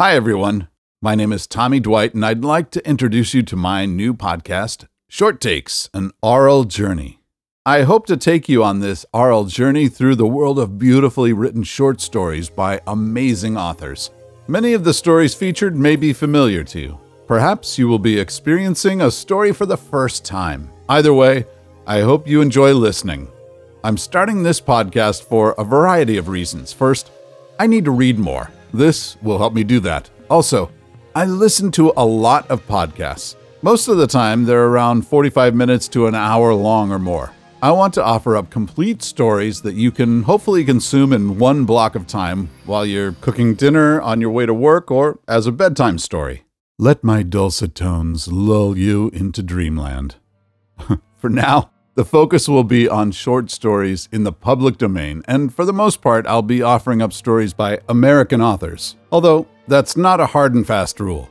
Hi, everyone. My name is Tommy Dwight, and I'd like to introduce you to my new podcast, Short Takes An Aural Journey. I hope to take you on this aural journey through the world of beautifully written short stories by amazing authors. Many of the stories featured may be familiar to you. Perhaps you will be experiencing a story for the first time. Either way, I hope you enjoy listening. I'm starting this podcast for a variety of reasons. First, I need to read more. This will help me do that. Also, I listen to a lot of podcasts. Most of the time, they're around 45 minutes to an hour long or more. I want to offer up complete stories that you can hopefully consume in one block of time while you're cooking dinner, on your way to work, or as a bedtime story. Let my dulcet tones lull you into dreamland. for now, the focus will be on short stories in the public domain, and for the most part, I'll be offering up stories by American authors. Although, that's not a hard and fast rule.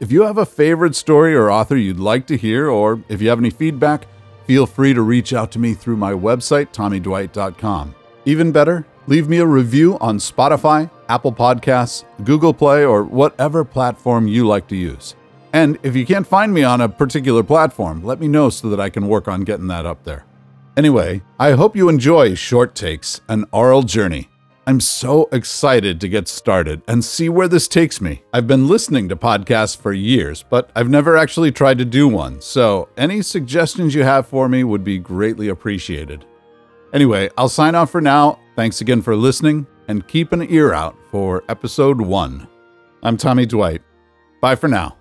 If you have a favorite story or author you'd like to hear, or if you have any feedback, feel free to reach out to me through my website, tommydwight.com. Even better, leave me a review on Spotify, Apple Podcasts, Google Play, or whatever platform you like to use. And if you can't find me on a particular platform, let me know so that I can work on getting that up there. Anyway, I hope you enjoy Short Takes, an aural journey. I'm so excited to get started and see where this takes me. I've been listening to podcasts for years, but I've never actually tried to do one, so any suggestions you have for me would be greatly appreciated. Anyway, I'll sign off for now. Thanks again for listening, and keep an ear out for episode one. I'm Tommy Dwight. Bye for now.